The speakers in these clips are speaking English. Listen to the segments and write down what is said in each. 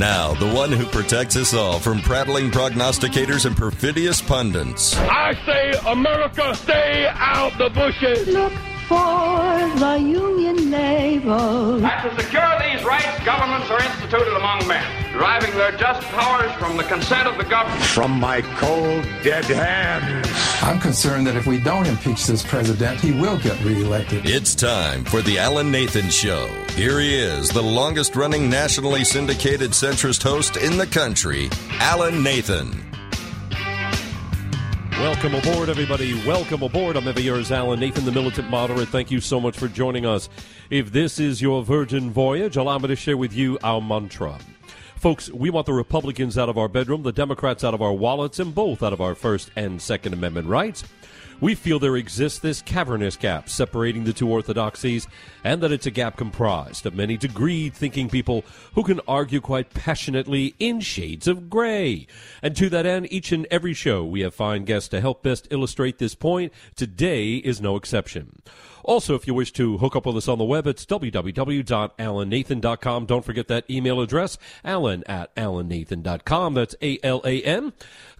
Now, the one who protects us all from prattling prognosticators and perfidious pundits. I say, America, stay out the bushes. Look for the Union label. And to secure these rights, governments are instituted among men, deriving their just powers from the consent of the government. From my cold, dead hands. I'm concerned that if we don't impeach this president, he will get reelected. It's time for the Alan Nathan Show. Here he is, the longest running nationally syndicated centrist host in the country, Alan Nathan. Welcome aboard, everybody. Welcome aboard. I'm ever yours, Alan Nathan, the militant moderate. Thank you so much for joining us. If this is your virgin voyage, allow me to share with you our mantra. Folks, we want the Republicans out of our bedroom, the Democrats out of our wallets, and both out of our First and Second Amendment rights. We feel there exists this cavernous gap separating the two orthodoxies, and that it's a gap comprised of many degreed thinking people who can argue quite passionately in shades of gray. And to that end, each and every show we have fine guests to help best illustrate this point. Today is no exception. Also, if you wish to hook up with us on the web, it's www.alannathan.com. Don't forget that email address, alan at alannathan.com. That's A-L-A-N.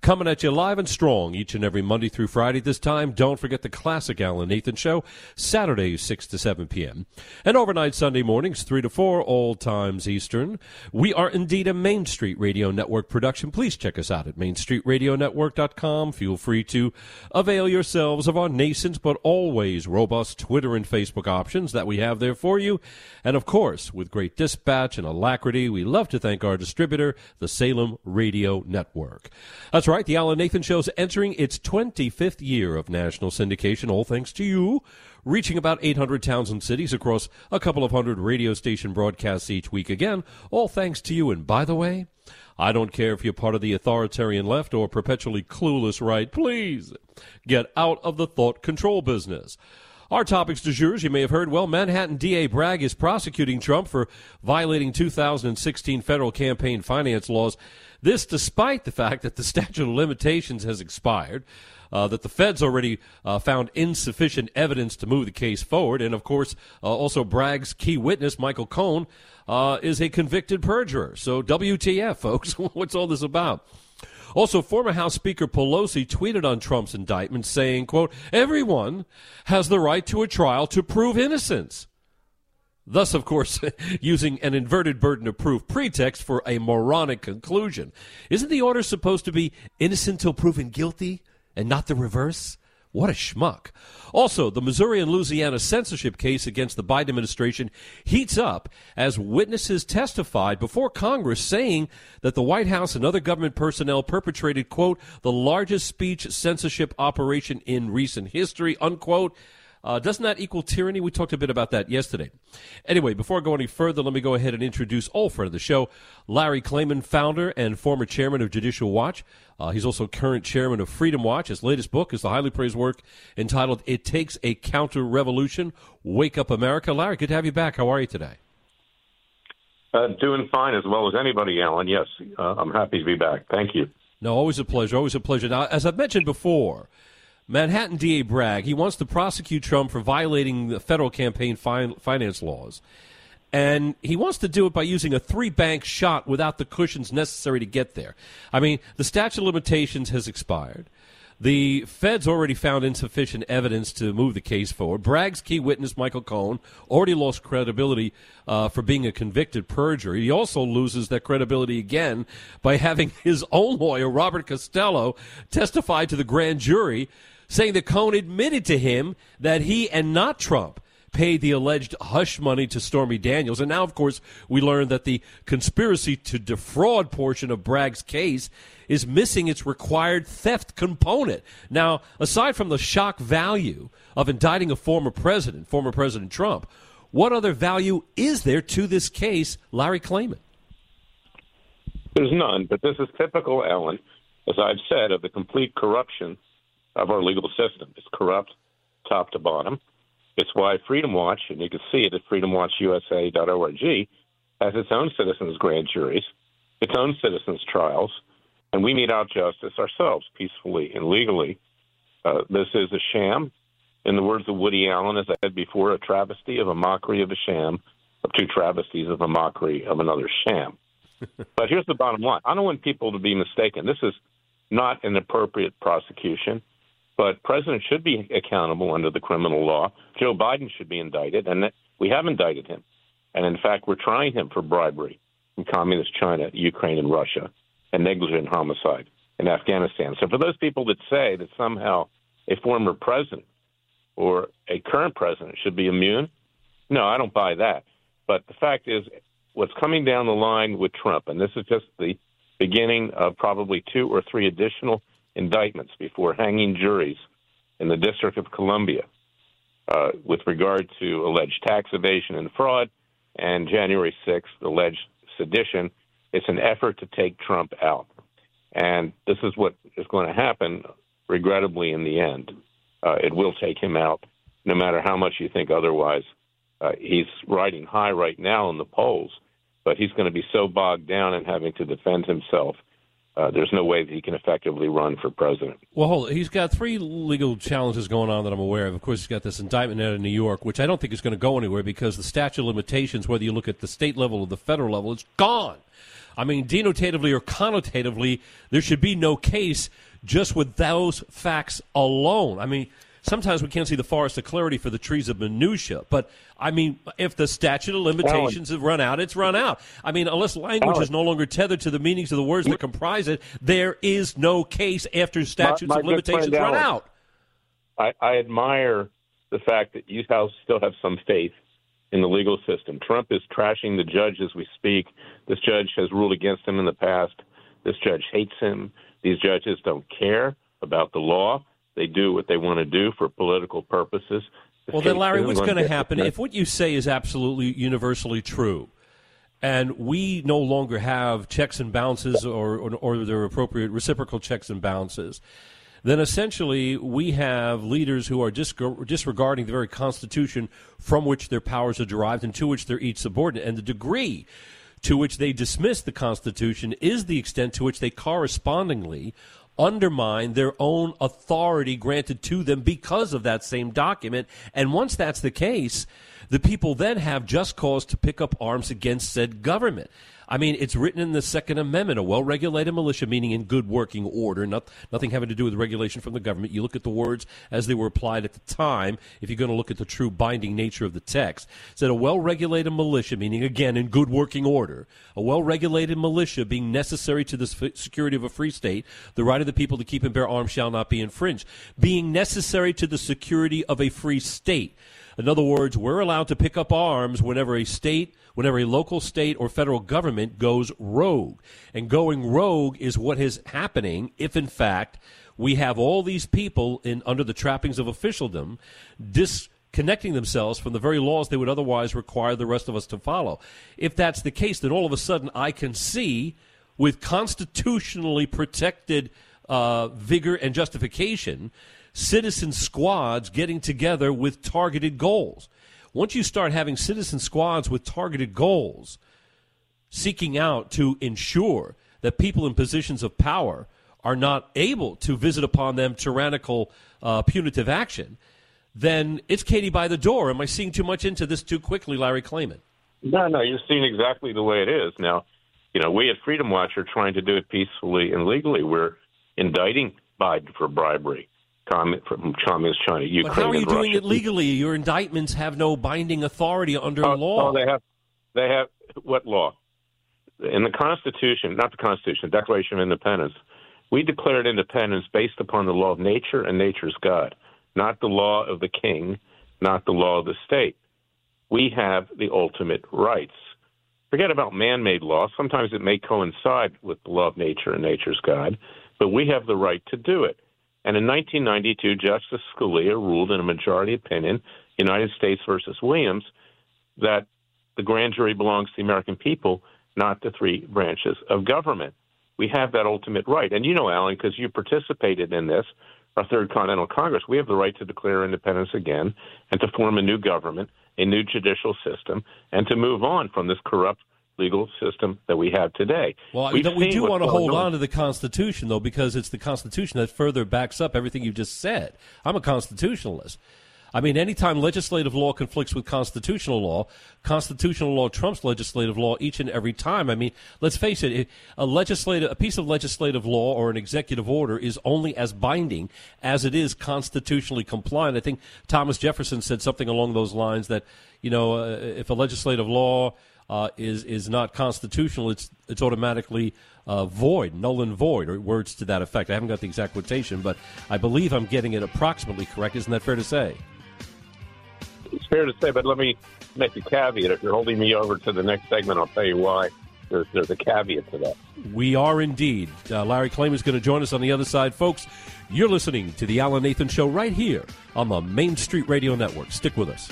Coming at you live and strong each and every Monday through Friday this time. Don't forget the classic Alan Nathan Show, Saturdays 6 to 7 p.m. And overnight Sunday mornings 3 to 4, all times Eastern. We are indeed a Main Street Radio Network production. Please check us out at mainstreetradionetwork.com. Feel free to avail yourselves of our nascent but always robust Twitter and Facebook options that we have there for you. And of course, with great dispatch and alacrity, we love to thank our distributor, the Salem Radio Network. That's right, the Alan Nathan Show's entering its 25th year of national syndication, all thanks to you, reaching about 800 towns and cities across a couple of hundred radio station broadcasts each week. Again, all thanks to you. And by the way, I don't care if you're part of the authoritarian left or perpetually clueless right. Please get out of the thought control business. Our topics du jour, as you may have heard, well, Manhattan DA Bragg is prosecuting Trump for violating 2016 federal campaign finance laws. This despite the fact that the statute of limitations has expired. Uh, that the feds already uh, found insufficient evidence to move the case forward. And of course, uh, also Bragg's key witness, Michael Cohen, uh, is a convicted perjurer. So, WTF, folks? What's all this about? Also, former House Speaker Pelosi tweeted on Trump's indictment saying, quote, everyone has the right to a trial to prove innocence. Thus, of course, using an inverted burden of proof pretext for a moronic conclusion. Isn't the order supposed to be innocent till proven guilty and not the reverse? What a schmuck. Also, the Missouri and Louisiana censorship case against the Biden administration heats up as witnesses testified before Congress saying that the White House and other government personnel perpetrated, quote, the largest speech censorship operation in recent history, unquote. Uh, doesn't that equal tyranny? We talked a bit about that yesterday. Anyway, before I go any further, let me go ahead and introduce old friend of the show, Larry Klayman, founder and former chairman of Judicial Watch. Uh, he's also current chairman of Freedom Watch. His latest book is the highly praised work entitled "It Takes a Counter Revolution: Wake Up America." Larry, good to have you back. How are you today? Uh, doing fine as well as anybody, Alan. Yes, uh, I'm happy to be back. Thank you. No, always a pleasure. Always a pleasure. Now, as I've mentioned before, Manhattan DA Bragg, he wants to prosecute Trump for violating the federal campaign fin- finance laws. And he wants to do it by using a three bank shot without the cushions necessary to get there. I mean, the statute of limitations has expired. The feds already found insufficient evidence to move the case forward. Bragg's key witness, Michael Cohen, already lost credibility uh, for being a convicted perjurer. He also loses that credibility again by having his own lawyer, Robert Costello, testify to the grand jury saying that Cohen admitted to him that he and not Trump paid the alleged hush money to Stormy Daniels. And now, of course, we learn that the conspiracy to defraud portion of Bragg's case is missing its required theft component. Now, aside from the shock value of indicting a former president, former President Trump, what other value is there to this case, Larry Klayman? There's none, but this is typical, Alan, as I've said, of the complete corruption of our legal system. It's corrupt top to bottom. It's why Freedom Watch, and you can see it at freedomwatchusa.org, has its own citizens' grand juries, its own citizens' trials, and we mete out justice ourselves peacefully and legally. Uh, this is a sham. In the words of Woody Allen, as I said before, a travesty of a mockery of a sham, of two travesties of a mockery of another sham. but here's the bottom line I don't want people to be mistaken. This is not an appropriate prosecution, but president should be accountable under the criminal law. Joe Biden should be indicted, and we have indicted him. And in fact, we're trying him for bribery from communist China, Ukraine, and Russia, and negligent homicide in Afghanistan. So for those people that say that somehow a former president or a current president should be immune, no, I don't buy that. But the fact is, what's coming down the line with Trump, and this is just the beginning of probably two or three additional indictments before hanging juries in the District of Columbia uh, with regard to alleged tax evasion and fraud and January 6th, alleged sedition. It's an effort to take Trump out. And this is what is going to happen, regrettably, in the end. Uh, it will take him out, no matter how much you think otherwise. Uh, he's riding high right now in the polls, but he's going to be so bogged down in having to defend himself uh, there's no way that he can effectively run for president. Well, hold on. he's got three legal challenges going on that I'm aware of. Of course, he's got this indictment out of New York, which I don't think is going to go anywhere because the statute of limitations, whether you look at the state level or the federal level, it's gone. I mean, denotatively or connotatively, there should be no case just with those facts alone. I mean, sometimes we can't see the forest of clarity for the trees of minutia. But I mean, if the statute of limitations have run out, it's run out. I mean, unless language Alan. is no longer tethered to the meanings of the words that comprise it, there is no case after statutes my, my of limitations run out. I, I admire the fact that you still have some faith in the legal system. Trump is trashing the judge as we speak. This judge has ruled against him in the past. This judge hates him. These judges don't care about the law. They do what they want to do for political purposes. The well, then, Larry, what's going to happen if what you say is absolutely universally true? and we no longer have checks and balances or, or, or their appropriate reciprocal checks and balances, then essentially we have leaders who are disregarding the very Constitution from which their powers are derived and to which they're each subordinate. And the degree to which they dismiss the Constitution is the extent to which they correspondingly undermine their own authority granted to them because of that same document. And once that's the case, the people then have just cause to pick up arms against said government. I mean, it's written in the Second Amendment, a well regulated militia, meaning in good working order, not, nothing having to do with regulation from the government. You look at the words as they were applied at the time, if you're going to look at the true binding nature of the text. It said a well regulated militia, meaning again in good working order, a well regulated militia being necessary to the security of a free state, the right of the people to keep and bear arms shall not be infringed. Being necessary to the security of a free state. In other words, we're allowed to pick up arms whenever a state whenever a local, state, or federal government goes rogue. And going rogue is what is happening if, in fact, we have all these people in under the trappings of officialdom disconnecting themselves from the very laws they would otherwise require the rest of us to follow. If that's the case, then all of a sudden I can see with constitutionally protected uh, vigor and justification citizen squads getting together with targeted goals. Once you start having citizen squads with targeted goals, seeking out to ensure that people in positions of power are not able to visit upon them tyrannical, uh, punitive action, then it's Katie by the door. Am I seeing too much into this too quickly, Larry Klayman? No, no, you're seeing exactly the way it is. Now, you know, we at Freedom Watch are trying to do it peacefully and legally. We're indicting Biden for bribery from communist China, Ukraine, but how are you doing Russia. it legally? Your indictments have no binding authority under oh, law. Oh, they have. They have what law? In the Constitution, not the Constitution, the Declaration of Independence, we declared independence based upon the law of nature and nature's God, not the law of the king, not the law of the state. We have the ultimate rights. Forget about man made law. Sometimes it may coincide with the law of nature and nature's God, but we have the right to do it. And in 1992, Justice Scalia ruled in a majority opinion, United States versus Williams, that the grand jury belongs to the American people, not the three branches of government. We have that ultimate right. And you know, Alan, because you participated in this, our Third Continental Congress, we have the right to declare independence again and to form a new government, a new judicial system, and to move on from this corrupt legal system that we have today. Well, we do want to hold on. on to the Constitution, though, because it's the Constitution that further backs up everything you just said. I'm a constitutionalist. I mean, anytime legislative law conflicts with constitutional law, constitutional law trumps legislative law each and every time. I mean, let's face it, a legislative, a piece of legislative law or an executive order is only as binding as it is constitutionally compliant. I think Thomas Jefferson said something along those lines that, you know, uh, if a legislative law uh, is is not constitutional, it's it's automatically uh, void, null and void, or words to that effect. I haven't got the exact quotation, but I believe I'm getting it approximately correct. Isn't that fair to say? It's fair to say, but let me make a caveat. If you're holding me over to the next segment, I'll tell you why. There's, there's a caveat to that. We are indeed. Uh, Larry Klayman is going to join us on the other side, folks. You're listening to the Alan Nathan Show right here on the Main Street Radio Network. Stick with us.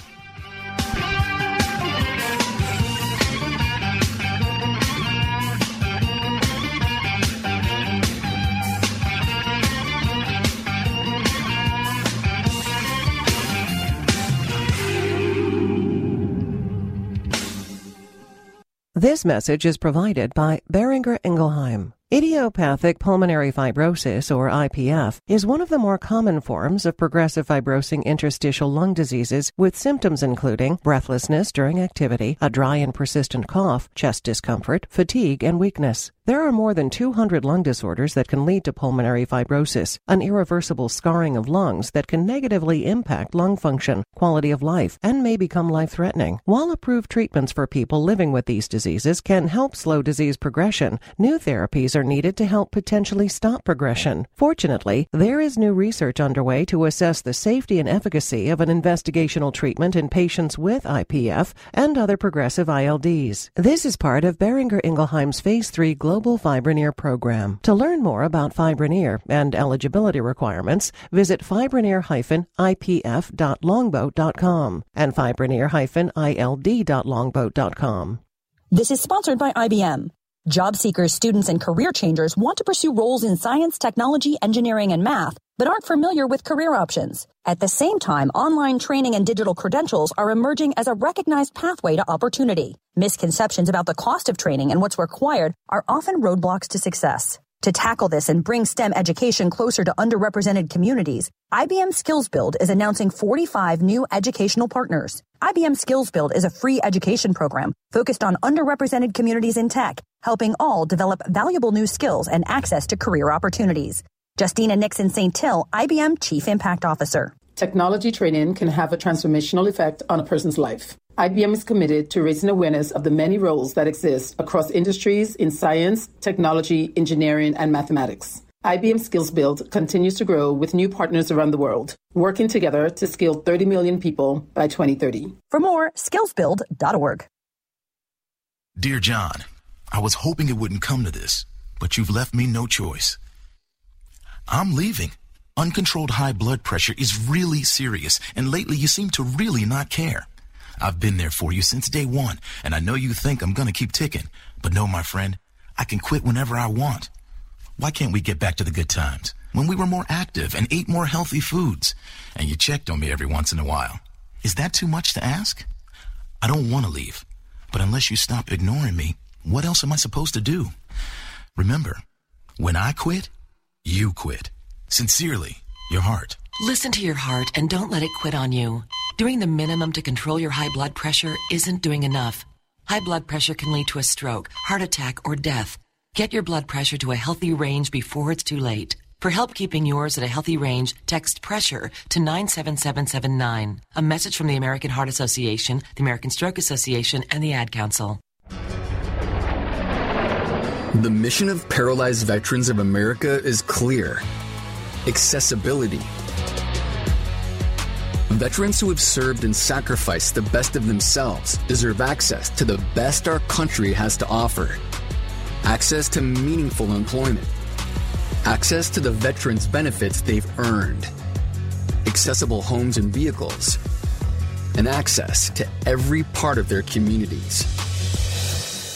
This message is provided by Boehringer Ingelheim. Idiopathic pulmonary fibrosis, or IPF, is one of the more common forms of progressive fibrosing interstitial lung diseases with symptoms including breathlessness during activity, a dry and persistent cough, chest discomfort, fatigue, and weakness. There are more than 200 lung disorders that can lead to pulmonary fibrosis, an irreversible scarring of lungs that can negatively impact lung function, quality of life, and may become life threatening. While approved treatments for people living with these diseases can help slow disease progression, new therapies are needed to help potentially stop progression. Fortunately, there is new research underway to assess the safety and efficacy of an investigational treatment in patients with IPF and other progressive ILDs. This is part of Boehringer Ingelheim's Phase 3 Global Global Fibroneer program. To learn more about Fibroneer and eligibility requirements, visit fibroneer-ipf.longboat.com and fibroneer-ild.longboat.com. This is sponsored by IBM. Job seekers, students, and career changers want to pursue roles in science, technology, engineering, and math, but aren't familiar with career options. At the same time, online training and digital credentials are emerging as a recognized pathway to opportunity. Misconceptions about the cost of training and what's required are often roadblocks to success. To tackle this and bring STEM education closer to underrepresented communities, IBM Skills Build is announcing 45 new educational partners. IBM Skills Build is a free education program focused on underrepresented communities in tech, helping all develop valuable new skills and access to career opportunities. Justina Nixon-Saintil, IBM Chief Impact Officer. Technology training can have a transformational effect on a person's life. IBM is committed to raising awareness of the many roles that exist across industries in science, technology, engineering, and mathematics. IBM Skills Build continues to grow with new partners around the world, working together to skill 30 million people by 2030. For more, skillsbuild.org. Dear John, I was hoping it wouldn't come to this, but you've left me no choice. I'm leaving. Uncontrolled high blood pressure is really serious, and lately you seem to really not care. I've been there for you since day one, and I know you think I'm gonna keep ticking. But no, my friend, I can quit whenever I want. Why can't we get back to the good times? When we were more active and ate more healthy foods, and you checked on me every once in a while. Is that too much to ask? I don't want to leave, but unless you stop ignoring me, what else am I supposed to do? Remember, when I quit, you quit. Sincerely, your heart. Listen to your heart and don't let it quit on you. Doing the minimum to control your high blood pressure isn't doing enough. High blood pressure can lead to a stroke, heart attack, or death. Get your blood pressure to a healthy range before it's too late. For help keeping yours at a healthy range, text pressure to 97779. A message from the American Heart Association, the American Stroke Association, and the Ad Council. The mission of Paralyzed Veterans of America is clear. Accessibility. Veterans who have served and sacrificed the best of themselves deserve access to the best our country has to offer. Access to meaningful employment, access to the veterans' benefits they've earned, accessible homes and vehicles, and access to every part of their communities.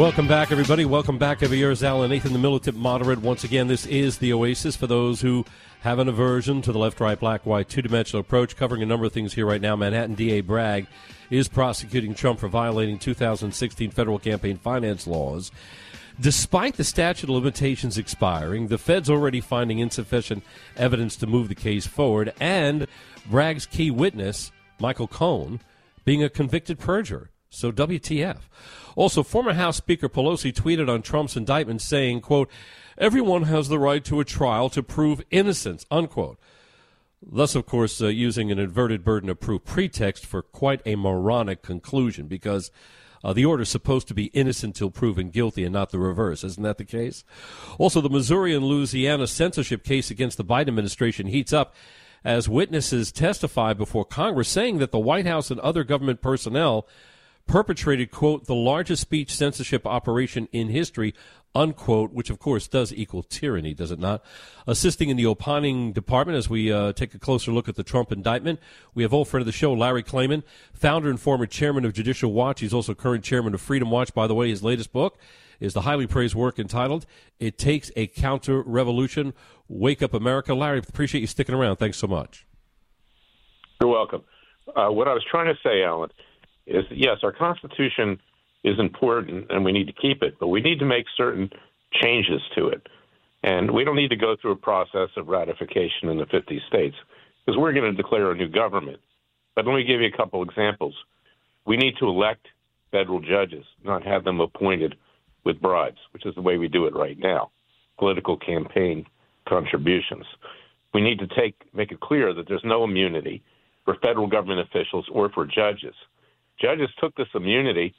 Welcome back, everybody. Welcome back, every year. Is Alan Nathan, the militant moderate. Once again, this is the Oasis for those who have an aversion to the left, right, black, white, two dimensional approach, covering a number of things here right now. Manhattan DA Bragg is prosecuting Trump for violating 2016 federal campaign finance laws. Despite the statute of limitations expiring, the Fed's already finding insufficient evidence to move the case forward, and Bragg's key witness, Michael Cohen, being a convicted perjurer. So WTF? Also, former House Speaker Pelosi tweeted on Trump's indictment saying, quote, everyone has the right to a trial to prove innocence, unquote. Thus, of course, uh, using an inverted burden of proof pretext for quite a moronic conclusion because uh, the order is supposed to be innocent till proven guilty and not the reverse. Isn't that the case? Also, the Missouri and Louisiana censorship case against the Biden administration heats up as witnesses testify before Congress saying that the White House and other government personnel perpetrated, quote, the largest speech censorship operation in history, unquote, which of course does equal tyranny, does it not? Assisting in the opining department as we uh, take a closer look at the Trump indictment, we have old friend of the show, Larry Klayman, founder and former chairman of Judicial Watch. He's also current chairman of Freedom Watch. By the way, his latest book is the highly praised work entitled It Takes a Counter Revolution Wake Up America. Larry, appreciate you sticking around. Thanks so much. You're welcome. Uh, what I was trying to say, Alan, is yes, our Constitution is important and we need to keep it, but we need to make certain changes to it. And we don't need to go through a process of ratification in the 50 states because we're going to declare a new government. But let me give you a couple examples. We need to elect federal judges, not have them appointed with bribes, which is the way we do it right now. Political campaign contributions. We need to take make it clear that there's no immunity for federal government officials or for judges. Judges took this immunity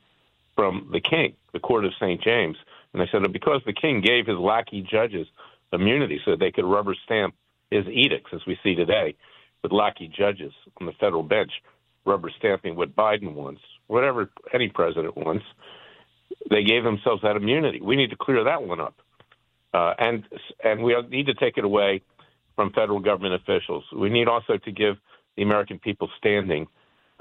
from the king, the court of St. James, and they said that because the king gave his lackey judges immunity so they could rubber stamp his edicts, as we see today, with lackey judges on the federal bench rubber stamping what Biden wants, whatever any president wants, they gave themselves that immunity. We need to clear that one up, uh, and and we need to take it away from federal government officials. We need also to give the American people standing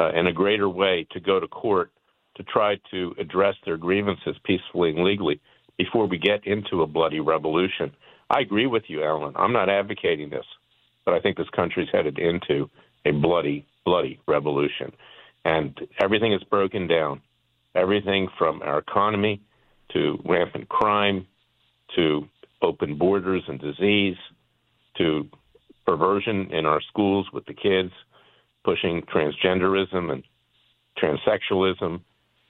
uh, in a greater way to go to court to try to address their grievances peacefully and legally before we get into a bloody revolution. I agree with you, Alan. I'm not advocating this, but I think this country's headed into a bloody, bloody revolution. And everything is broken down. Everything from our economy to rampant crime to open borders and disease to perversion in our schools with the kids, pushing transgenderism and transsexualism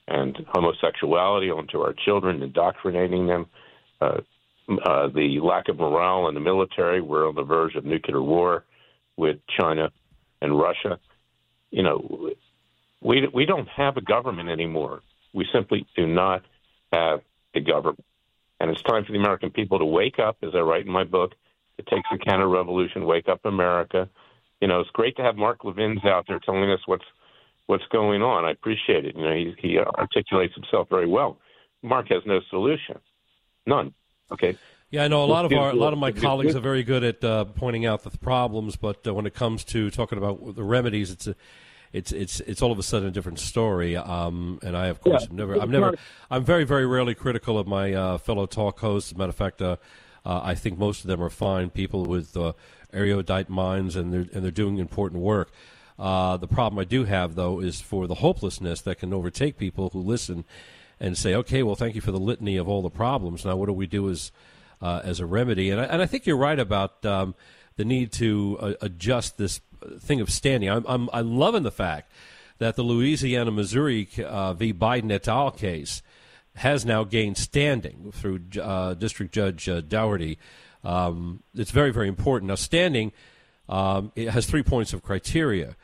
and homosexuality onto our children, indoctrinating them. Uh, uh, the lack of morale in the military. We're on the verge of nuclear war with China and Russia. You know, we we don't have a government anymore. We simply do not have a government, and it's time for the American people to wake up, as I write in my book. It takes a counter revolution. Wake up, America! You know, it's great to have Mark Levin's out there telling us what's what's going on. I appreciate it. You know, he, he articulates himself very well. Mark has no solution, none. Okay. Yeah, I know a lot of our a lot of my colleagues are very good at uh, pointing out the problems, but uh, when it comes to talking about the remedies, it's a it's it's it's all of a sudden a different story. Um, and I, of course, yeah. never, I'm never, I'm very, very rarely critical of my uh, fellow talk hosts. As a matter of fact, uh, uh, I think most of them are fine people with uh, erudite minds, and they're and they're doing important work. Uh, the problem I do have, though, is for the hopelessness that can overtake people who listen and say, "Okay, well, thank you for the litany of all the problems. Now, what do we do as uh, as a remedy?" And I, and I think you're right about um, the need to uh, adjust this thing of standing. I'm, I'm I'm loving the fact that the Louisiana Missouri uh, v. Biden et al. case has now gained standing through uh, District Judge uh, Doughty. Um, it's very, very important. Now, standing um, it has three points of criteria.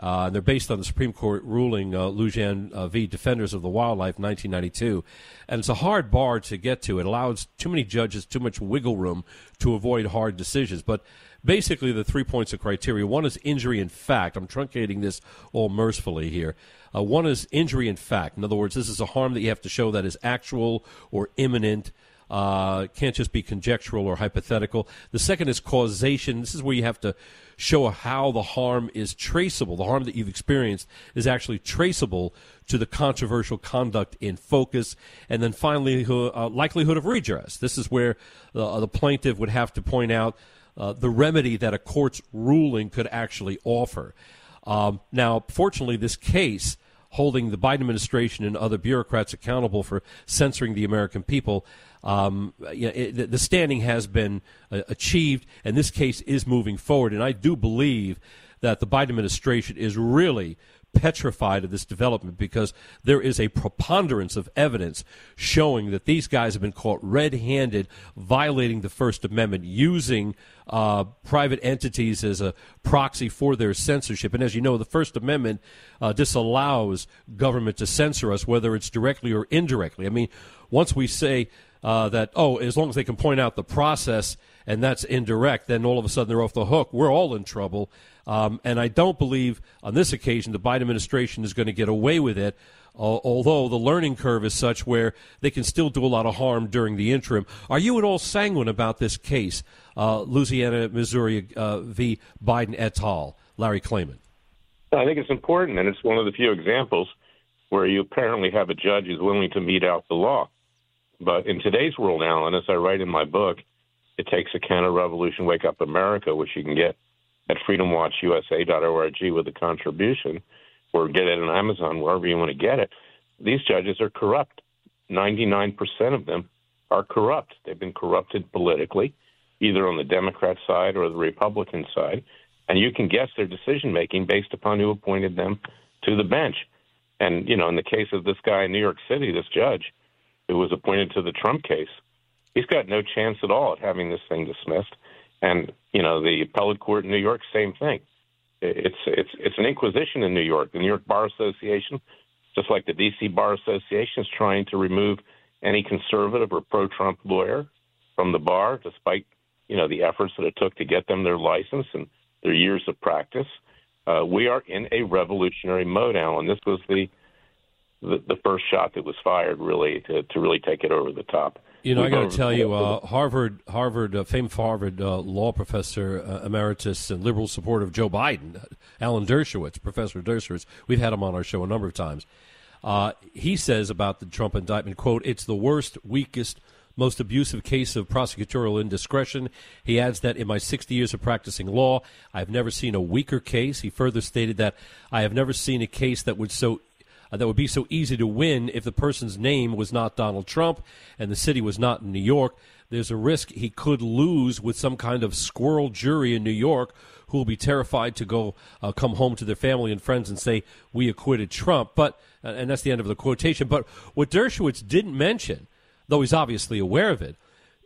Uh, and they're based on the Supreme Court ruling uh, Lujan uh, v. Defenders of the Wildlife, 1992. And it's a hard bar to get to. It allows too many judges too much wiggle room to avoid hard decisions. But basically the three points of criteria. One is injury in fact. I'm truncating this all mercifully here. Uh, one is injury in fact. In other words, this is a harm that you have to show that is actual or imminent. Uh, can't just be conjectural or hypothetical. The second is causation. This is where you have to show how the harm is traceable. The harm that you've experienced is actually traceable to the controversial conduct in focus. And then finally, uh, likelihood of redress. This is where uh, the plaintiff would have to point out uh, the remedy that a court's ruling could actually offer. Um, now, fortunately, this case holding the Biden administration and other bureaucrats accountable for censoring the American people. Um, you know, it, the standing has been uh, achieved, and this case is moving forward. And I do believe that the Biden administration is really petrified of this development because there is a preponderance of evidence showing that these guys have been caught red handed violating the First Amendment, using uh, private entities as a proxy for their censorship. And as you know, the First Amendment uh, disallows government to censor us, whether it's directly or indirectly. I mean, once we say uh, that, oh, as long as they can point out the process and that's indirect, then all of a sudden they're off the hook. We're all in trouble. Um, and I don't believe on this occasion the Biden administration is going to get away with it, uh, although the learning curve is such where they can still do a lot of harm during the interim. Are you at all sanguine about this case, uh, Louisiana, Missouri uh, v. Biden et al., Larry Klayman? I think it's important, and it's one of the few examples where you apparently have a judge who's willing to mete out the law. But in today's world, Alan, as I write in my book, it takes a counter revolution, wake up America, which you can get at freedomwatchusa.org with a contribution or get it on Amazon, wherever you want to get it. These judges are corrupt. 99% of them are corrupt. They've been corrupted politically, either on the Democrat side or the Republican side. And you can guess their decision making based upon who appointed them to the bench. And, you know, in the case of this guy in New York City, this judge who was appointed to the Trump case, he's got no chance at all at having this thing dismissed. And you know the appellate court in New York, same thing. It's it's it's an inquisition in New York. The New York Bar Association, just like the D.C. Bar Association, is trying to remove any conservative or pro-Trump lawyer from the bar, despite you know the efforts that it took to get them their license and their years of practice. Uh, we are in a revolutionary mode, Alan. This was the, the the first shot that was fired, really, to to really take it over the top. You know, I got to tell you, uh, Harvard, Harvard, uh, famous Harvard uh, law professor uh, emeritus and liberal supporter of Joe Biden, Alan Dershowitz, Professor Dershowitz. We've had him on our show a number of times. Uh, he says about the Trump indictment, "quote It's the worst, weakest." Most abusive case of prosecutorial indiscretion. He adds that in my 60 years of practicing law, I've never seen a weaker case. He further stated that I have never seen a case that would so uh, that would be so easy to win if the person's name was not Donald Trump and the city was not in New York. There's a risk he could lose with some kind of squirrel jury in New York who will be terrified to go uh, come home to their family and friends and say we acquitted Trump. But uh, and that's the end of the quotation. But what Dershowitz didn't mention, though he's obviously aware of it,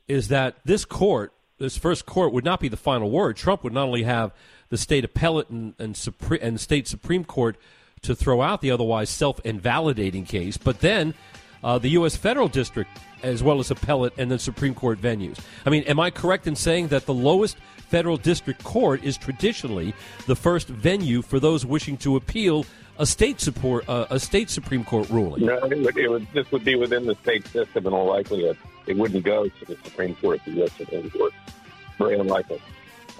is that this court, this first court, would not be the final word. Trump would not only have the state appellate and and, Supre- and state supreme court to throw out the otherwise self invalidating case, but then uh, the U.S. federal district, as well as appellate and then Supreme Court venues. I mean, am I correct in saying that the lowest federal district court is traditionally the first venue for those wishing to appeal a state support uh, a state Supreme Court ruling? No, it would, it would, this would be within the state system in all likelihood. It wouldn't go to the Supreme Court, the U.S. Supreme Court. Very unlikely.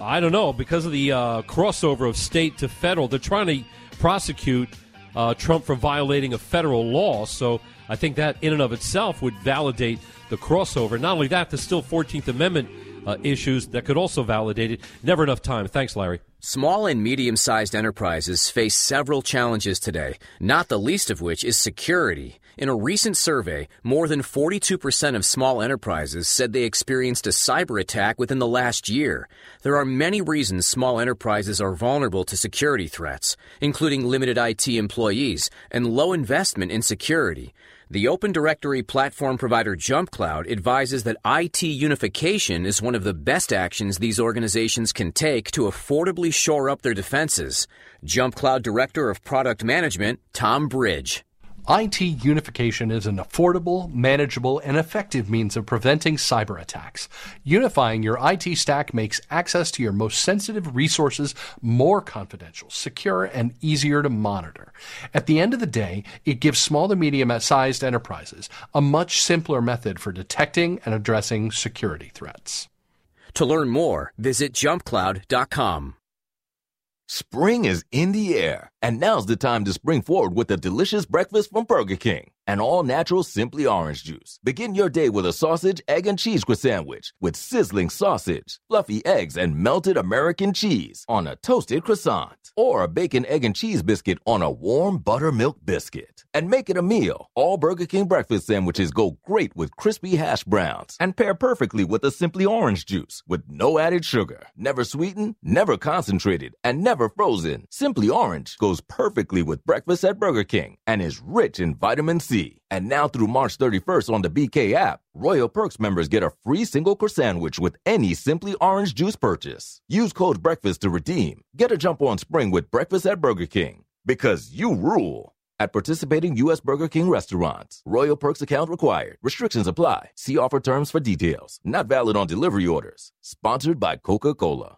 I don't know because of the uh, crossover of state to federal. They're trying to prosecute uh, Trump for violating a federal law. So I think that in and of itself would validate the crossover. Not only that, there's still 14th Amendment uh, issues that could also validate it. Never enough time. Thanks, Larry. Small and medium sized enterprises face several challenges today, not the least of which is security. In a recent survey, more than 42% of small enterprises said they experienced a cyber attack within the last year. There are many reasons small enterprises are vulnerable to security threats, including limited IT employees and low investment in security. The Open Directory platform provider JumpCloud advises that IT unification is one of the best actions these organizations can take to affordably shore up their defenses. JumpCloud Director of Product Management, Tom Bridge. IT unification is an affordable, manageable, and effective means of preventing cyber attacks. Unifying your IT stack makes access to your most sensitive resources more confidential, secure, and easier to monitor. At the end of the day, it gives small to medium sized enterprises a much simpler method for detecting and addressing security threats. To learn more, visit jumpcloud.com. Spring is in the air, and now's the time to spring forward with a delicious breakfast from Burger King. An all natural Simply Orange juice. Begin your day with a sausage, egg, and cheese sandwich with sizzling sausage, fluffy eggs, and melted American cheese on a toasted croissant. Or a bacon, egg, and cheese biscuit on a warm buttermilk biscuit. And make it a meal. All Burger King breakfast sandwiches go great with crispy hash browns and pair perfectly with a Simply Orange juice with no added sugar, never sweetened, never concentrated, and never frozen. Simply Orange goes perfectly with breakfast at Burger King and is rich in vitamin C and now through March 31st on the BK app, Royal Perks members get a free single croissant sandwich with any Simply Orange juice purchase. Use code BREAKFAST to redeem. Get a jump on spring with breakfast at Burger King. Because you rule. At participating U.S. Burger King restaurants. Royal Perks account required. Restrictions apply. See offer terms for details. Not valid on delivery orders. Sponsored by Coca Cola.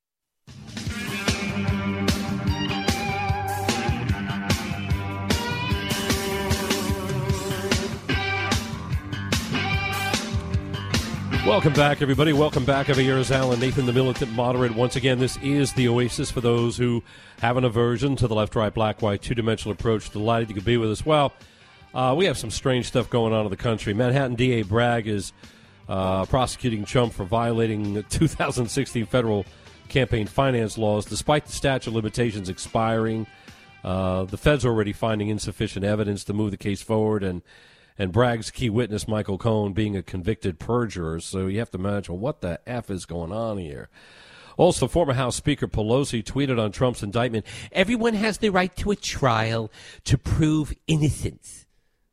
Welcome back, everybody. Welcome back. Over here is Alan Nathan, the militant moderate. Once again, this is the Oasis for those who have an aversion to the left, right, black, white, two dimensional approach. Delighted you could be with us. Well, uh, we have some strange stuff going on in the country. Manhattan DA Bragg is uh, prosecuting Trump for violating 2016 federal campaign finance laws, despite the statute of limitations expiring. Uh, the feds are already finding insufficient evidence to move the case forward, and and Bragg's key witness, Michael Cohen, being a convicted perjurer. So you have to imagine what the f is going on here. Also, former House Speaker Pelosi tweeted on Trump's indictment Everyone has the right to a trial to prove innocence.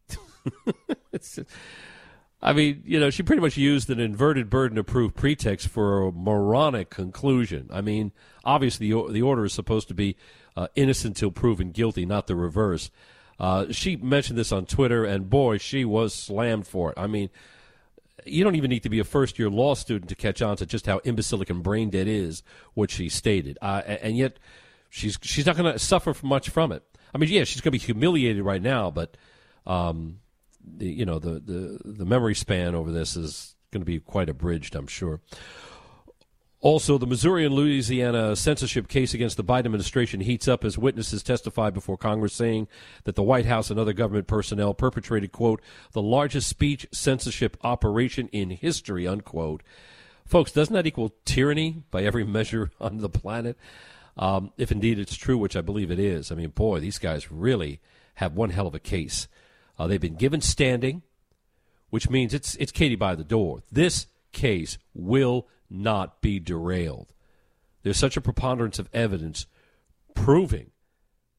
I mean, you know, she pretty much used an inverted burden of proof pretext for a moronic conclusion. I mean, obviously, the, the order is supposed to be uh, innocent till proven guilty, not the reverse. Uh, she mentioned this on Twitter, and boy, she was slammed for it. I mean, you don't even need to be a first year law student to catch on to just how imbecilic and brain dead is what she stated. Uh, and yet, she's she's not going to suffer much from it. I mean, yeah, she's going to be humiliated right now, but um, the you know the, the the memory span over this is going to be quite abridged, I'm sure. Also, the Missouri and Louisiana censorship case against the Biden administration heats up as witnesses testify before Congress saying that the White House and other government personnel perpetrated, quote, the largest speech censorship operation in history, unquote. Folks, doesn't that equal tyranny by every measure on the planet? Um, if indeed it's true, which I believe it is. I mean, boy, these guys really have one hell of a case. Uh, they've been given standing, which means it's it's Katie by the door. This case will not be derailed. There's such a preponderance of evidence proving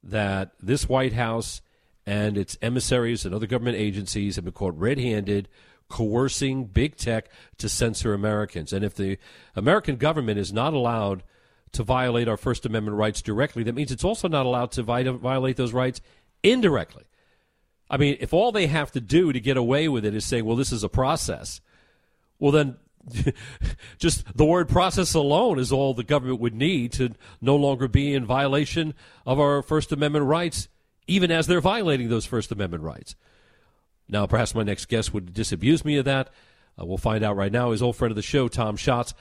that this White House and its emissaries and other government agencies have been caught red handed coercing big tech to censor Americans. And if the American government is not allowed to violate our First Amendment rights directly, that means it's also not allowed to violate those rights indirectly. I mean, if all they have to do to get away with it is say, well, this is a process, well, then just the word process alone is all the government would need to no longer be in violation of our First Amendment rights, even as they're violating those First Amendment rights. Now, perhaps my next guest would disabuse me of that. Uh, we'll find out right now. His old friend of the show, Tom Schatz,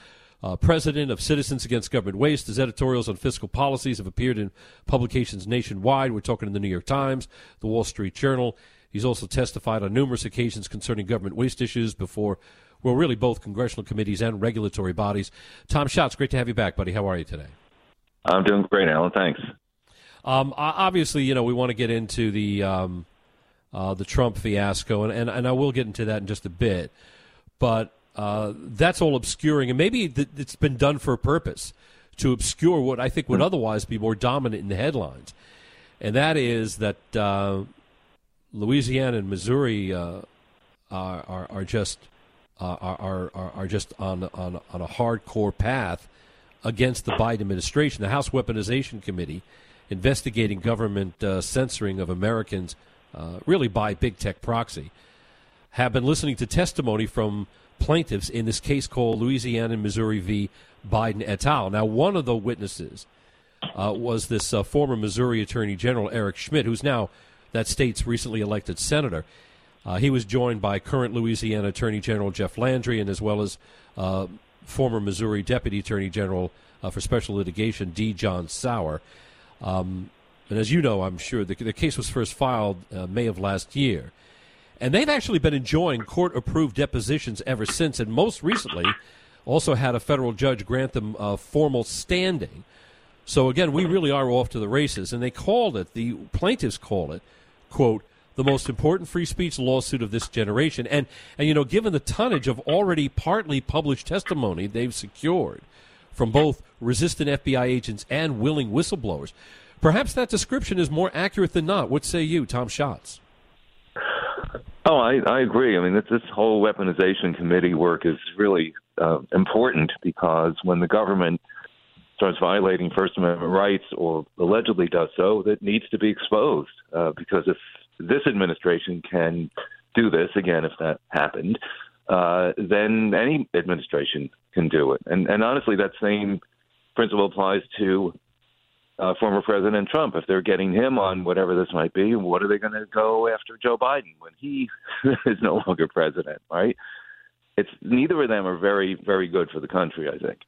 uh, president of Citizens Against Government Waste. His editorials on fiscal policies have appeared in publications nationwide. We're talking in the New York Times, the Wall Street Journal. He's also testified on numerous occasions concerning government waste issues before well, really both congressional committees and regulatory bodies. Tom Schatz, great to have you back, buddy. How are you today? I'm doing great, Alan. Thanks. Um, obviously, you know, we want to get into the um, uh, the Trump fiasco, and, and, and I will get into that in just a bit. But uh, that's all obscuring, and maybe th- it's been done for a purpose to obscure what I think would otherwise be more dominant in the headlines, and that is that uh, Louisiana and Missouri uh, are, are, are just uh, are, are, are just on, on, on a hardcore path against the Biden administration. The House Weaponization Committee, investigating government uh, censoring of Americans, uh, really by big tech proxy, have been listening to testimony from plaintiffs in this case called Louisiana and Missouri v. Biden et al. Now, one of the witnesses uh, was this uh, former Missouri Attorney General Eric Schmitt, who's now that state's recently elected senator. Uh, he was joined by current Louisiana Attorney General Jeff Landry and as well as uh, former Missouri Deputy Attorney General uh, for Special Litigation D. John Sauer. Um, and as you know, I'm sure the, the case was first filed May of last year. And they've actually been enjoying court approved depositions ever since, and most recently also had a federal judge grant them uh, formal standing. So again, we really are off to the races. And they called it, the plaintiffs call it, quote, the most important free speech lawsuit of this generation. And, and you know, given the tonnage of already partly published testimony they've secured from both resistant FBI agents and willing whistleblowers, perhaps that description is more accurate than not. What say you, Tom Schatz? Oh, I, I agree. I mean, this, this whole weaponization committee work is really uh, important because when the government starts violating First Amendment rights or allegedly does so, that needs to be exposed. Uh, because if this administration can do this again if that happened, uh, then any administration can do it. And, and honestly, that same principle applies to uh, former President Trump. If they're getting him on whatever this might be, what are they going to go after Joe Biden when he is no longer president? Right? It's neither of them are very, very good for the country. I think.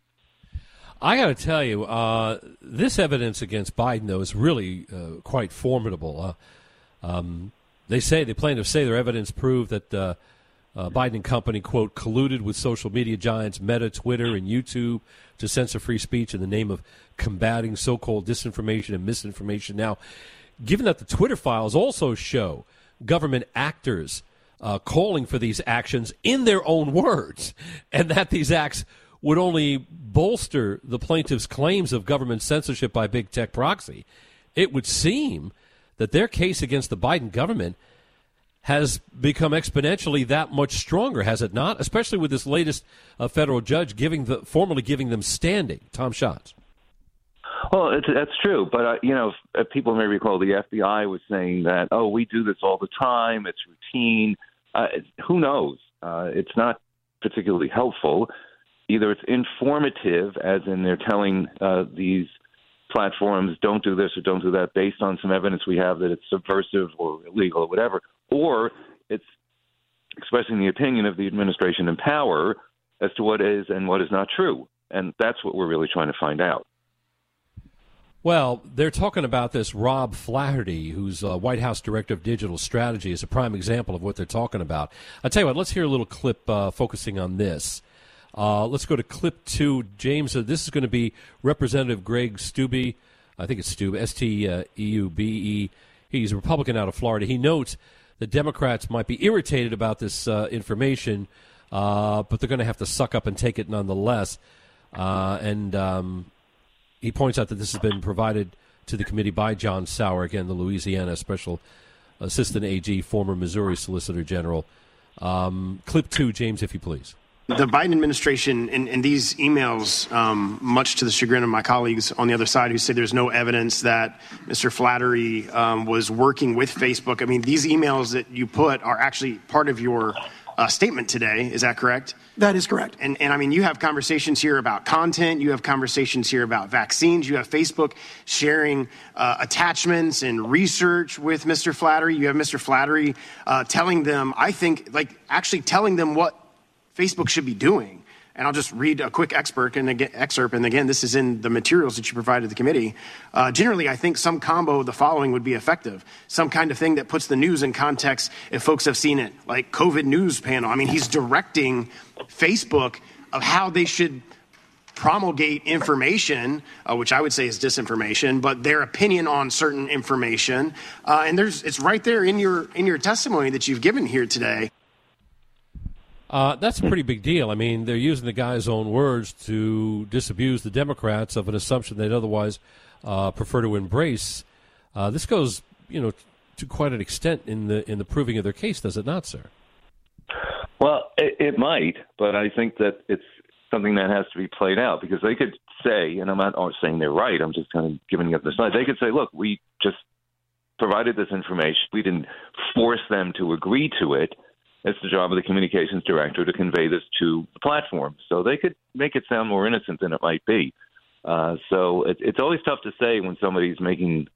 I got to tell you, uh, this evidence against Biden, though, is really uh, quite formidable. Uh, um, they say the plaintiffs say their evidence proved that uh, uh, Biden and company quote colluded with social media giants Meta, Twitter, and YouTube to censor free speech in the name of combating so-called disinformation and misinformation. Now, given that the Twitter files also show government actors uh, calling for these actions in their own words, and that these acts would only bolster the plaintiff's claims of government censorship by big tech proxy, it would seem that their case against the Biden government has become exponentially that much stronger, has it not? Especially with this latest uh, federal judge giving the formally giving them standing. Tom Schatz. Well, that's true, but uh, you know, if people may recall the FBI was saying that, oh, we do this all the time; it's routine. Uh, who knows? Uh, it's not particularly helpful. Either it's informative, as in they're telling uh, these platforms don't do this or don't do that based on some evidence we have that it's subversive or illegal or whatever, or it's expressing the opinion of the administration in power as to what is and what is not true. And that's what we're really trying to find out. Well, they're talking about this Rob Flaherty, who's uh, White House Director of Digital Strategy, is a prime example of what they're talking about. I'll tell you what, let's hear a little clip uh, focusing on this. Uh, let's go to clip two. James, uh, this is going to be Representative Greg Steube. I think it's Steube, S T E U B E. He's a Republican out of Florida. He notes the Democrats might be irritated about this uh, information, uh, but they're going to have to suck up and take it nonetheless. and um, he points out that this has been provided to the committee by John Sauer, again, the Louisiana Special Assistant AG, former Missouri Solicitor General. Um, clip two, James, if you please. The Biden administration, in, in these emails, um, much to the chagrin of my colleagues on the other side who say there's no evidence that Mr. Flaherty um, was working with Facebook. I mean, these emails that you put are actually part of your uh, statement today. Is that correct? That is correct. And, and I mean, you have conversations here about content. You have conversations here about vaccines. You have Facebook sharing uh, attachments and research with Mr. Flaherty. You have Mr. Flaherty uh, telling them, I think, like actually telling them what Facebook should be doing. And I'll just read a quick excerpt, and again, excerpt, and again, this is in the materials that you provided the committee. Uh, generally, I think some combo of the following would be effective. Some kind of thing that puts the news in context if folks have seen it, like COVID news panel. I mean, he's directing Facebook of how they should promulgate information, uh, which I would say is disinformation, but their opinion on certain information. Uh, and there's, it's right there in your, in your testimony that you've given here today. Uh, that's a pretty big deal. I mean, they're using the guy's own words to disabuse the Democrats of an assumption they'd otherwise uh, prefer to embrace. Uh, this goes, you know, to quite an extent in the in the proving of their case, does it not, sir? Well, it, it might, but I think that it's something that has to be played out because they could say, and I'm not saying they're right. I'm just kind of giving up the side. They could say, look, we just provided this information. We didn't force them to agree to it it's the job of the communications director to convey this to the platform. So they could make it sound more innocent than it might be. Uh, so it, it's always tough to say when somebody's making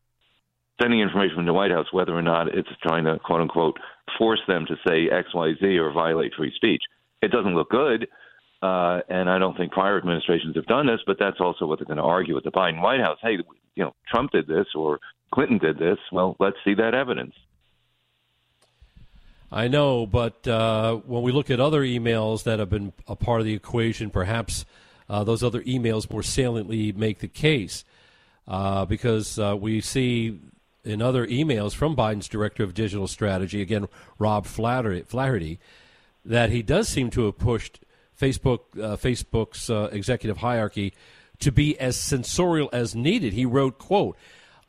sending information from the White House whether or not it's trying to quote unquote force them to say X, Y, Z or violate free speech. It doesn't look good. Uh, and I don't think prior administrations have done this, but that's also what they're going to argue with the Biden White House. Hey, you know, Trump did this or Clinton did this. Well, let's see that evidence. I know, but uh, when we look at other emails that have been a part of the equation, perhaps uh, those other emails more saliently make the case. Uh, because uh, we see in other emails from Biden's director of digital strategy, again, Rob Flaherty, that he does seem to have pushed Facebook, uh, Facebook's uh, executive hierarchy to be as censorial as needed. He wrote, quote,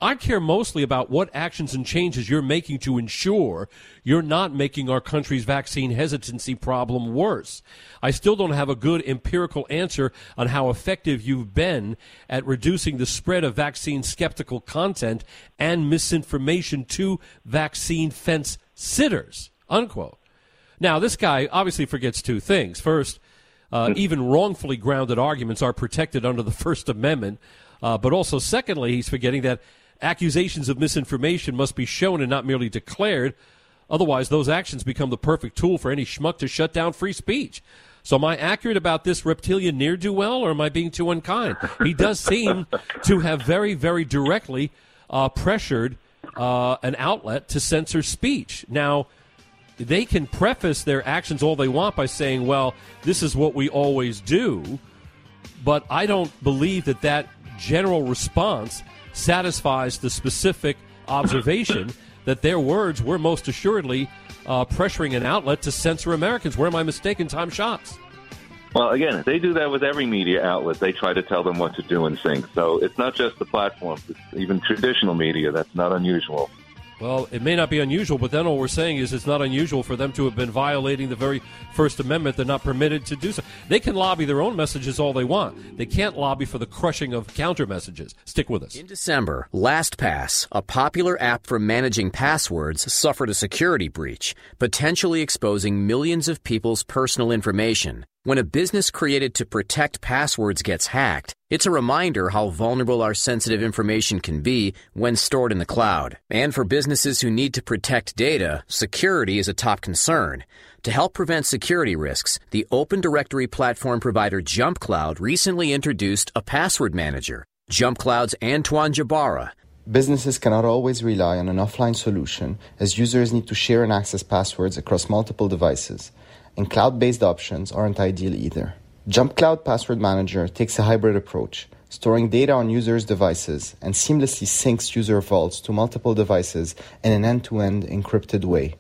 I care mostly about what actions and changes you're making to ensure you're not making our country's vaccine hesitancy problem worse. I still don't have a good empirical answer on how effective you've been at reducing the spread of vaccine skeptical content and misinformation to vaccine fence sitters. Unquote. Now, this guy obviously forgets two things. First, uh, even wrongfully grounded arguments are protected under the First Amendment. Uh, but also, secondly, he's forgetting that accusations of misinformation must be shown and not merely declared. Otherwise, those actions become the perfect tool for any schmuck to shut down free speech. So, am I accurate about this reptilian near do well, or am I being too unkind? He does seem to have very, very directly uh, pressured uh, an outlet to censor speech. Now, they can preface their actions all they want by saying, well, this is what we always do. But I don't believe that that general response satisfies the specific observation that their words were most assuredly uh, pressuring an outlet to censor Americans. Where am I mistaken? Tom Schatz. Well, again, they do that with every media outlet. They try to tell them what to do and think. So it's not just the platforms, it's even traditional media. That's not unusual. Well, it may not be unusual, but then all we're saying is it's not unusual for them to have been violating the very First Amendment. They're not permitted to do so. They can lobby their own messages all they want. They can't lobby for the crushing of counter messages. Stick with us. In December, LastPass, a popular app for managing passwords, suffered a security breach, potentially exposing millions of people's personal information. When a business created to protect passwords gets hacked, it's a reminder how vulnerable our sensitive information can be when stored in the cloud. And for businesses who need to protect data, security is a top concern. To help prevent security risks, the Open Directory platform provider JumpCloud recently introduced a password manager. JumpCloud's Antoine Jabara Businesses cannot always rely on an offline solution as users need to share and access passwords across multiple devices and cloud based options aren't ideal either. JumpCloud Password Manager takes a hybrid approach, storing data on users' devices and seamlessly syncs user vaults to multiple devices in an end to end encrypted way.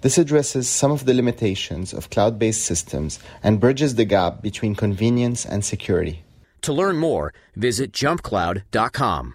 This addresses some of the limitations of cloud based systems and bridges the gap between convenience and security. To learn more, visit jumpcloud.com.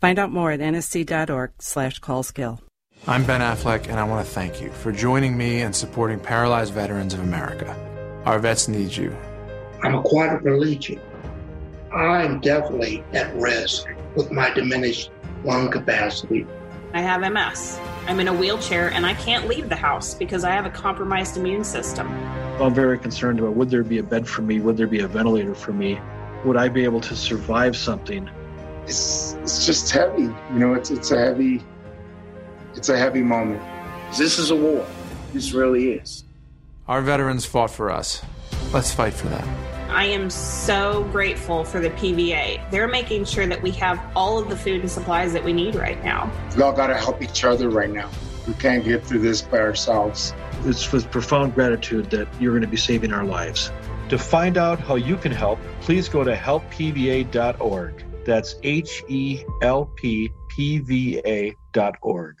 Find out more at nsc.org slash callskill. I'm Ben Affleck, and I want to thank you for joining me and supporting Paralyzed Veterans of America. Our vets need you. I'm a quadriplegic. I'm definitely at risk with my diminished lung capacity. I have MS. I'm in a wheelchair and I can't leave the house because I have a compromised immune system. I'm very concerned about would there be a bed for me? Would there be a ventilator for me? Would I be able to survive something? It's, it's just heavy. You know, it's, it's a heavy, it's a heavy moment. This is a war. This really is. Our veterans fought for us. Let's fight for them. I am so grateful for the PVA. They're making sure that we have all of the food and supplies that we need right now. We all got to help each other right now. We can't get through this by ourselves. It's with profound gratitude that you're going to be saving our lives. To find out how you can help, please go to helppva.org. That's H E L P P V A dot org.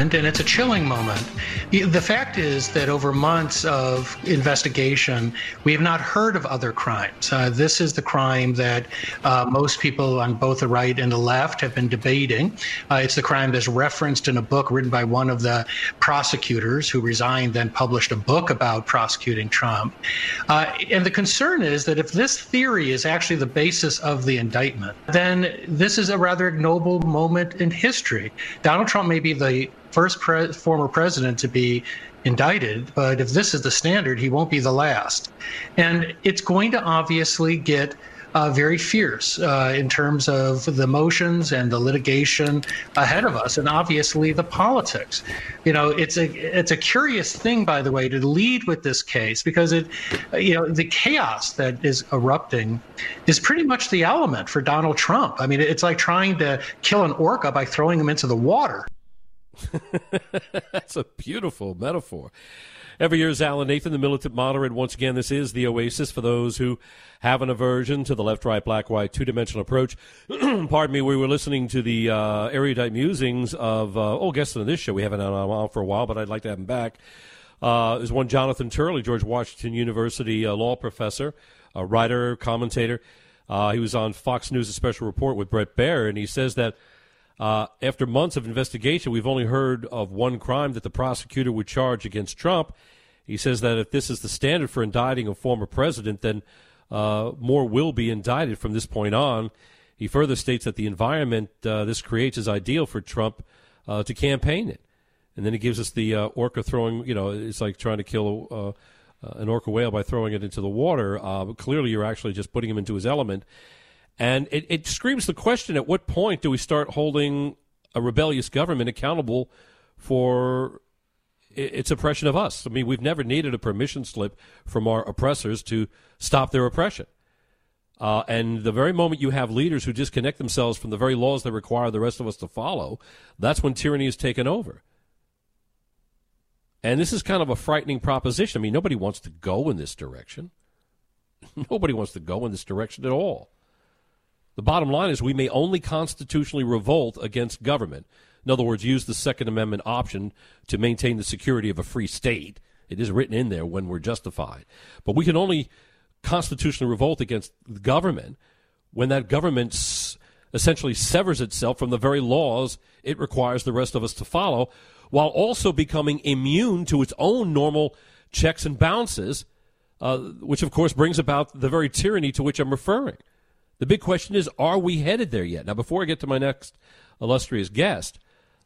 And then it's a chilling moment. The fact is that over months of investigation, we have not heard of other crimes. Uh, this is the crime that uh, most people on both the right and the left have been debating. Uh, it's the crime that's referenced in a book written by one of the prosecutors who resigned, then published a book about prosecuting Trump. Uh, and the concern is that if this theory is actually the basis of the indictment, then this is a rather ignoble moment in history. Donald Trump may be the first pre- former president to be indicted, but if this is the standard, he won't be the last. And it's going to obviously get uh, very fierce uh, in terms of the motions and the litigation ahead of us, and obviously the politics. You know, it's a it's a curious thing, by the way, to lead with this case because it, you know, the chaos that is erupting is pretty much the element for Donald Trump. I mean, it's like trying to kill an orca by throwing him into the water. That's a beautiful metaphor. Every year is Alan Nathan, the militant moderate. Once again, this is the oasis for those who have an aversion to the left, right, black, white, two dimensional approach. Pardon me, we were listening to the uh, erudite musings of, uh, oh, guest on this show. We haven't had on for a while, but I'd like to have him back. Uh, one Jonathan Turley, George Washington University uh, law professor, a writer, commentator. Uh, he was on Fox News' a special report with Bret Baier, and he says that uh, after months of investigation, we've only heard of one crime that the prosecutor would charge against Trump. He says that if this is the standard for indicting a former president, then uh, more will be indicted from this point on. He further states that the environment uh, this creates is ideal for Trump uh, to campaign in. And then he gives us the uh, orca throwing, you know, it's like trying to kill uh, an orca whale by throwing it into the water. clearly, you're actually just putting him into his element. And it, it screams the question at what point do we start holding a rebellious government accountable for its oppression of us? I mean, we've never needed a permission slip from our oppressors to stop their oppression. Uh, and the very moment you have leaders who disconnect themselves from the very laws that require the rest of us to follow, that's when tyranny is taken over. And this is kind of a frightening proposition. I mean, nobody wants to go in this direction. Nobody wants to go in this direction at all. The bottom line is we may only constitutionally revolt against government. In other words, use the Second Amendment option to maintain the security of a free state. It is written in there when we're justified. But we can only constitutionally revolt against the government when that government essentially severs itself from the very laws it requires the rest of us to follow, while also becoming immune to its own normal checks and balances, uh, which of course brings about the very tyranny to which I'm referring. The big question is, are we headed there yet? Now, before I get to my next illustrious guest,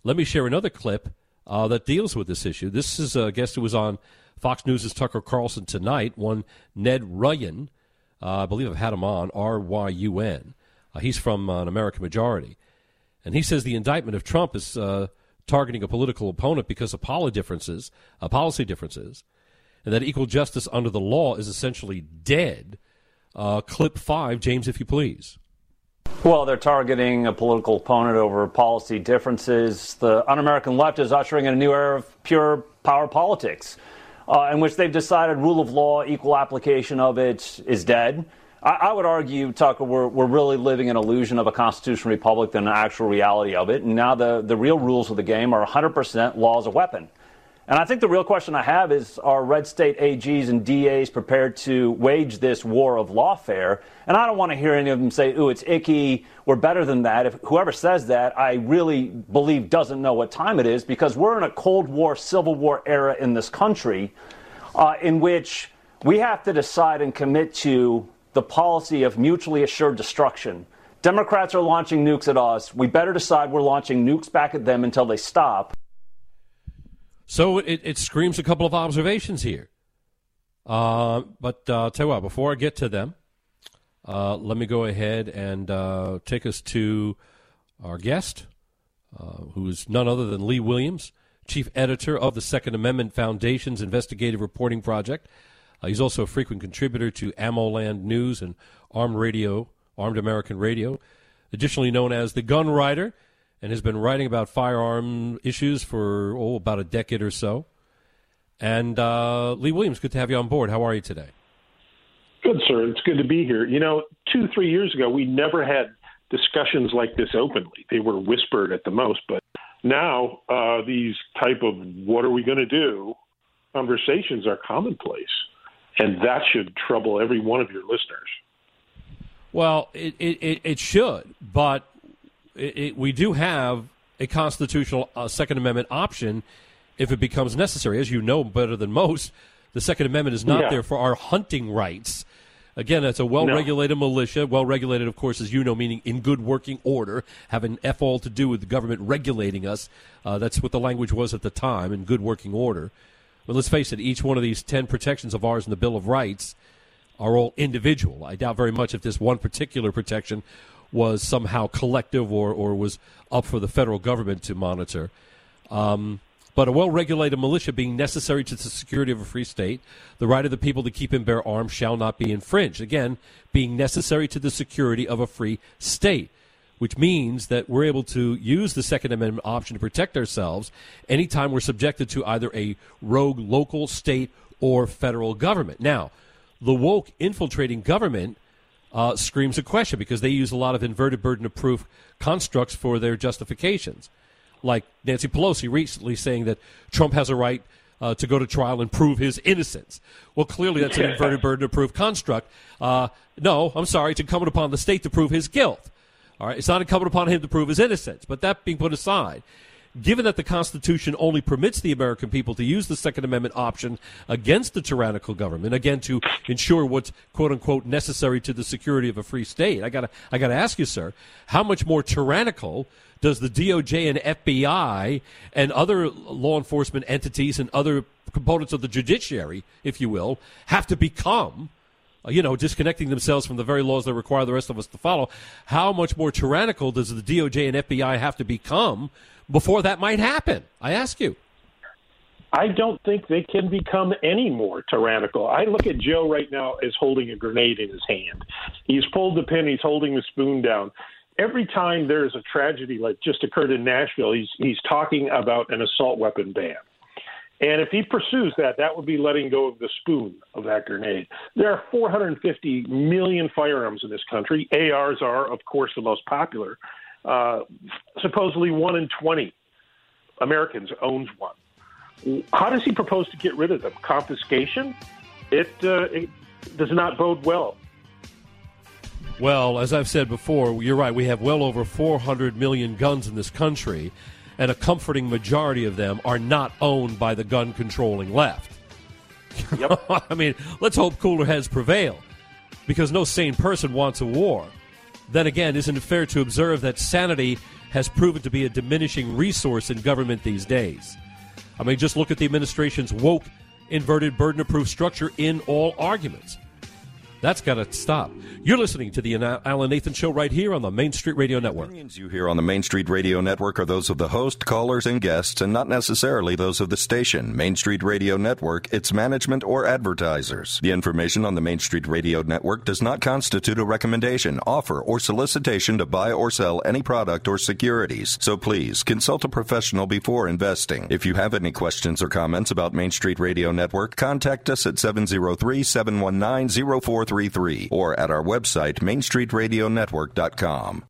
let me share another clip uh, that deals with this issue. This is a guest who was on Fox News' Tucker Carlson tonight, one Ned Ryun. Uh, I believe I've had him on, R Y U N. Uh, he's from an American majority. And he says the indictment of Trump is uh, targeting a political opponent because of differences, uh, policy differences, and that equal justice under the law is essentially dead uh, clip five, James, if you please. Well, they're targeting a political opponent over policy differences. The un American left is ushering in a new era of pure power politics, uh, in which they've decided rule of law, equal application of it is dead. I, I would argue, Tucker, we're, we're really living an illusion of a constitutional republic than an actual reality of it. And now the, the real rules of the game are 100% law as a weapon. And I think the real question I have is are red state AGs and DAs prepared to wage this war of lawfare? And I don't want to hear any of them say, ooh, it's icky, we're better than that. If whoever says that, I really believe doesn't know what time it is because we're in a Cold War, Civil War era in this country uh, in which we have to decide and commit to the policy of mutually assured destruction. Democrats are launching nukes at us. We better decide we're launching nukes back at them until they stop. So it, it screams a couple of observations here. Uh, but uh, tell you what, before I get to them, Uh, let me go ahead and uh, take us to our guest, uh, who is none other than Lee Williams, chief editor of the Second Amendment Foundation's investigative reporting project. Uh, he's also a frequent contributor to AmmoLand News and Armed Radio, Armed American Radio, additionally known as the Gun Writer, and has been writing about firearm issues for oh about a decade or so. And uh, Lee Williams, good to have you on board. How are you today? Good, sir. It's good to be here. You know, two, three years ago, we never had discussions like this openly. They were whispered at the most, but now uh, these type of "what are we going to do" conversations are commonplace, and that should trouble every one of your listeners. Well, it it, it should, but it, it, we do have a constitutional uh, Second Amendment option if it becomes necessary. As you know better than most, the Second Amendment is not yeah. there for our hunting rights. Again, it's a well regulated no. militia. Well regulated, of course, as you know, meaning in good working order, having F all to do with the government regulating us. Uh, that's what the language was at the time, in good working order. But let's face it, each one of these 10 protections of ours in the Bill of Rights are all individual. I doubt very much if this one particular protection was somehow collective or, or was up for the federal government to monitor. Um, but a well regulated militia being necessary to the security of a free state, the right of the people to keep and bear arms shall not be infringed. Again, being necessary to the security of a free state, which means that we're able to use the Second Amendment option to protect ourselves anytime we're subjected to either a rogue local, state, or federal government. Now, the woke infiltrating government uh, screams a question because they use a lot of inverted burden of proof constructs for their justifications like Nancy Pelosi recently saying that Trump has a right uh, to go to trial and prove his innocence. Well, clearly that's an inverted burden of proof construct. Uh, no, I'm sorry, it's incumbent upon the state to prove his guilt. All right, it's not incumbent upon him to prove his innocence. But that being put aside, given that the Constitution only permits the American people to use the Second Amendment option against the tyrannical government, again to ensure what's quote unquote necessary to the security of a free state, I gotta I gotta ask you, sir, how much more tyrannical does the DOJ and FBI and other law enforcement entities and other components of the judiciary, if you will, have to become? Uh, you know, disconnecting themselves from the very laws that require the rest of us to follow. How much more tyrannical does the DOJ and FBI have to become before that might happen? I ask you. I don't think they can become any more tyrannical. I look at Joe right now as holding a grenade in his hand. He's pulled the pin, he's holding the spoon down every time there's a tragedy like just occurred in Nashville, he's he's talking about an assault weapon ban. And if he pursues that, that would be letting go of the spoon of that grenade. There are 450 million firearms in this country. ARs are, of course, the most popular. Uh, supposedly, one in 20 Americans owns one. How does he propose to get rid of them? Confiscation? It, uh, it does not bode well well, as I've said before, you're right. We have well over 400 million guns in this country, and a comforting majority of them are not owned by the gun controlling left. Yep. I mean, let's hope cooler heads prevail because no sane person wants a war. Then again, isn't it fair to observe that sanity has proven to be a diminishing resource in government these days? I mean, just look at the administration's woke, inverted burden of proof structure in all arguments. That's got to stop. You're listening to the Alan Nathan Show right here on the Main Street Radio Network. Opinions you hear on the Main Street Radio Network are those of the host, callers, and guests, and not necessarily those of the station, Main Street Radio Network, its management, or advertisers. The information on the Main Street Radio Network does not constitute a recommendation, offer, or solicitation to buy or sell any product or securities. So please consult a professional before investing. If you have any questions or comments about Main Street Radio Network, contact us at 703 719 0433 or at our website, mainstreetradionetwork.com.